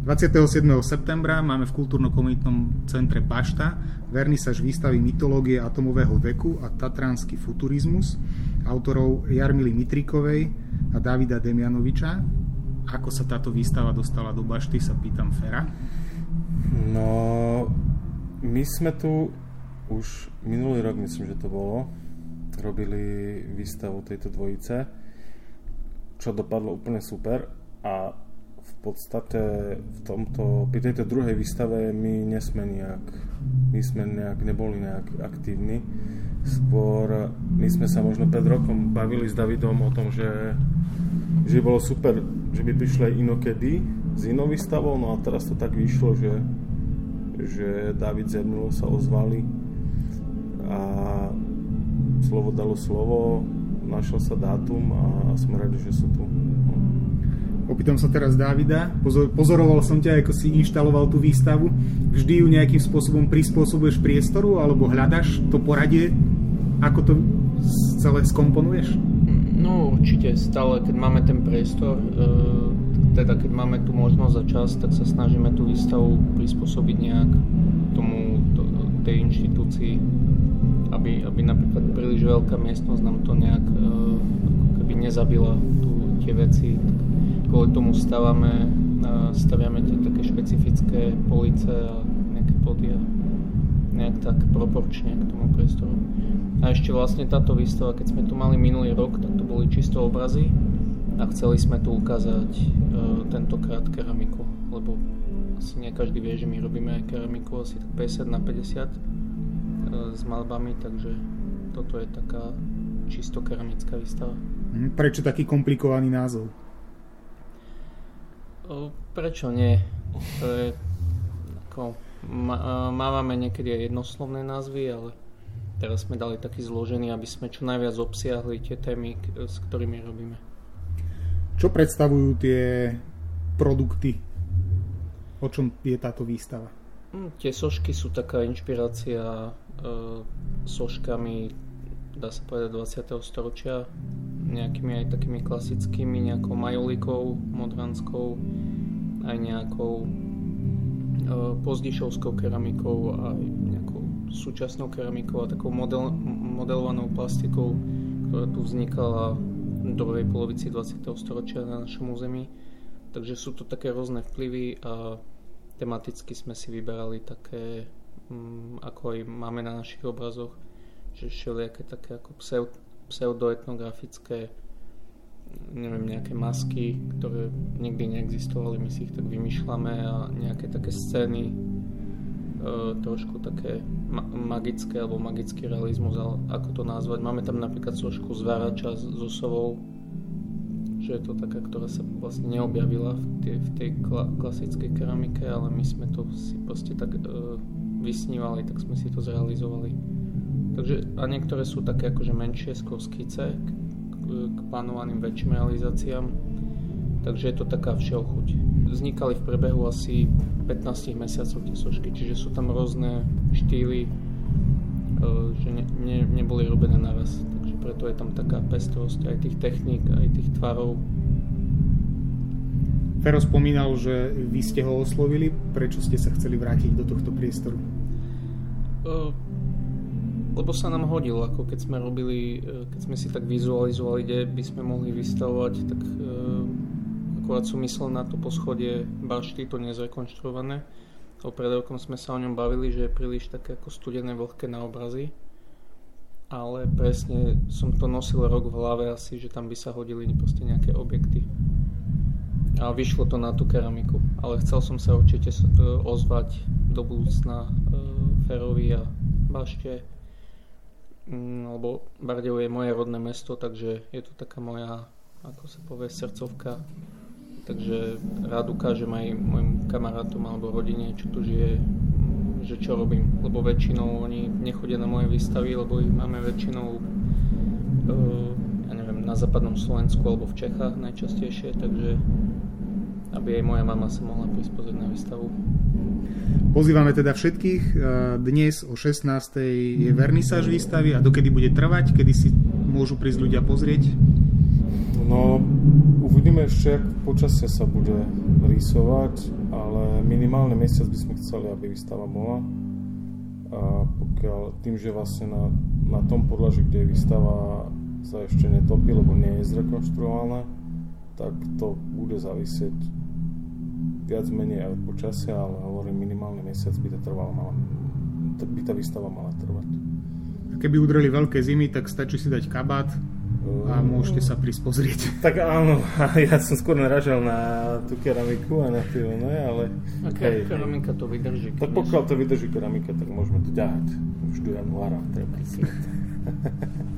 27. septembra máme v kultúrno-komunitnom centre Bašta vernisaž výstavy mytológie atomového veku a tatránsky futurizmus autorov Jarmily Mitrikovej a Davida Demianoviča. Ako sa táto výstava dostala do Bašty, sa pýtam Fera. No, my sme tu už minulý rok, myslím, že to bolo, robili výstavu tejto dvojice, čo dopadlo úplne super a podstate v tomto, pri tejto druhej výstave my nesme nejak, my sme nejak neboli nejak aktívni. Skôr my sme sa možno pred rokom bavili s Davidom o tom, že, že bolo super, že by prišli inokedy s inou výstavou, no a teraz to tak vyšlo, že, že David z sa ozvali a slovo dalo slovo, našiel sa dátum a sme radi, že sú tu. Opýtam sa teraz Davida. Pozor, pozoroval som ťa, ako si inštaloval tú výstavu. Vždy ju nejakým spôsobom prispôsobuješ priestoru alebo hľadaš to poradie, ako to celé skomponuješ? No určite, stále keď máme ten priestor, e, teda keď máme tú možnosť a čas, tak sa snažíme tú výstavu prispôsobiť nejak tomu, to, tej inštitúcii, aby, aby napríklad príliš veľká miestnosť nám to nejak e, keby nezabila tu, tie veci, kvôli tomu stavame, staviame tie také špecifické police a nejaké podia nejak tak proporčne k tomu priestoru. A ešte vlastne táto výstava, keď sme tu mali minulý rok, tak to boli čisto obrazy a chceli sme tu ukázať uh, tentokrát keramiku, lebo asi nie každý vie, že my robíme aj keramiku asi tak 50 na 50 uh, s malbami, takže toto je taká čisto keramická výstava. Mhm, prečo taký komplikovaný názov? Prečo nie? To je, ako, mávame niekedy aj jednoslovné názvy, ale teraz sme dali taký zložený, aby sme čo najviac obsiahli tie témy, s ktorými robíme. Čo predstavujú tie produkty? O čom je táto výstava? Hm, tie sošky sú taká inšpirácia e, soškami, dá sa povedať, 20. storočia nejakými aj takými klasickými, nejakou majolikou modranskou, aj nejakou e, pozdišovskou keramikou aj nejakou súčasnou keramikou a takou model, modelovanou plastikou, ktorá tu vznikala v druhej polovici 20. storočia na našom území. Takže sú to také rôzne vplyvy a tematicky sme si vyberali také, mm, ako aj máme na našich obrazoch, že všelijaké také ako pseudo pseudoetnografické neviem, nejaké masky, ktoré nikdy neexistovali, my si ich tak vymýšľame a nejaké také scény e, trošku také ma- magické alebo magický realizmus, ale ako to nazvať. Máme tam napríklad trošku zvárača so sovou, že je to taká, ktorá sa vlastne neobjavila v tej, v tej kla- klasickej keramike, ale my sme to si proste tak e, vysnívali, tak sme si to zrealizovali. Takže, a niektoré sú také akože menšie, skôr skice k, plánovaným väčším realizáciám. Takže je to taká všeochuť. Vznikali v priebehu asi 15 mesiacov tie sošky, čiže sú tam rôzne štýly, e, že ne, ne, neboli robené naraz. Takže preto je tam taká pestrosť aj tých techník, aj tých tvarov. Fero spomínal, že vy ste ho oslovili. Prečo ste sa chceli vrátiť do tohto priestoru? Uh, lebo sa nám hodil, ako keď sme robili, e, keď sme si tak vizualizovali, kde by sme mohli vystavovať, tak e, akurát som myslel na to poschodie bašty, to nezrekonštruované. O pred sme sa o ňom bavili, že je príliš také ako studené, vlhké na obrazy. Ale presne som to nosil rok v hlave asi, že tam by sa hodili proste nejaké objekty. A vyšlo to na tú keramiku. Ale chcel som sa určite e, ozvať do budúcna Ferovi a Bašte lebo Bardev je moje rodné mesto, takže je to taká moja, ako sa povie, srdcovka. Takže rád ukážem aj mojim kamarátom alebo rodine, čo tu žije, mm, že čo robím. Lebo väčšinou oni nechodia na moje výstavy, lebo ich máme väčšinou uh, ja neviem, na západnom Slovensku alebo v Čechách najčastejšie, takže aby aj moja mama sa mohla prispozrieť na výstavu. Pozývame teda všetkých. Dnes o 16. je vernisáž výstavy a dokedy bude trvať, kedy si môžu prísť ľudia pozrieť? No, uvidíme ešte, ako počasie sa bude rýsovať, ale minimálne mesiac by sme chceli, aby výstava bola. A pokiaľ tým, že vlastne na, na tom podlaží, kde je výstava sa ešte netopí, lebo nie je zrekonštruovaná, tak to bude závisieť viac menej aj počasia, ale hovorím minimálny mesiac by to trvalo, mala, by tá výstava mala trvať. Keby udreli veľké zimy, tak stačí si dať kabát a môžete sa prísť pozrieť. Tak áno, ja som skôr naražal na tú keramiku a na tie ne, ale... A hej, keramika to vydrží. Tak pokiaľ to vydrží keramika, tak môžeme to ťahať už do januára treba.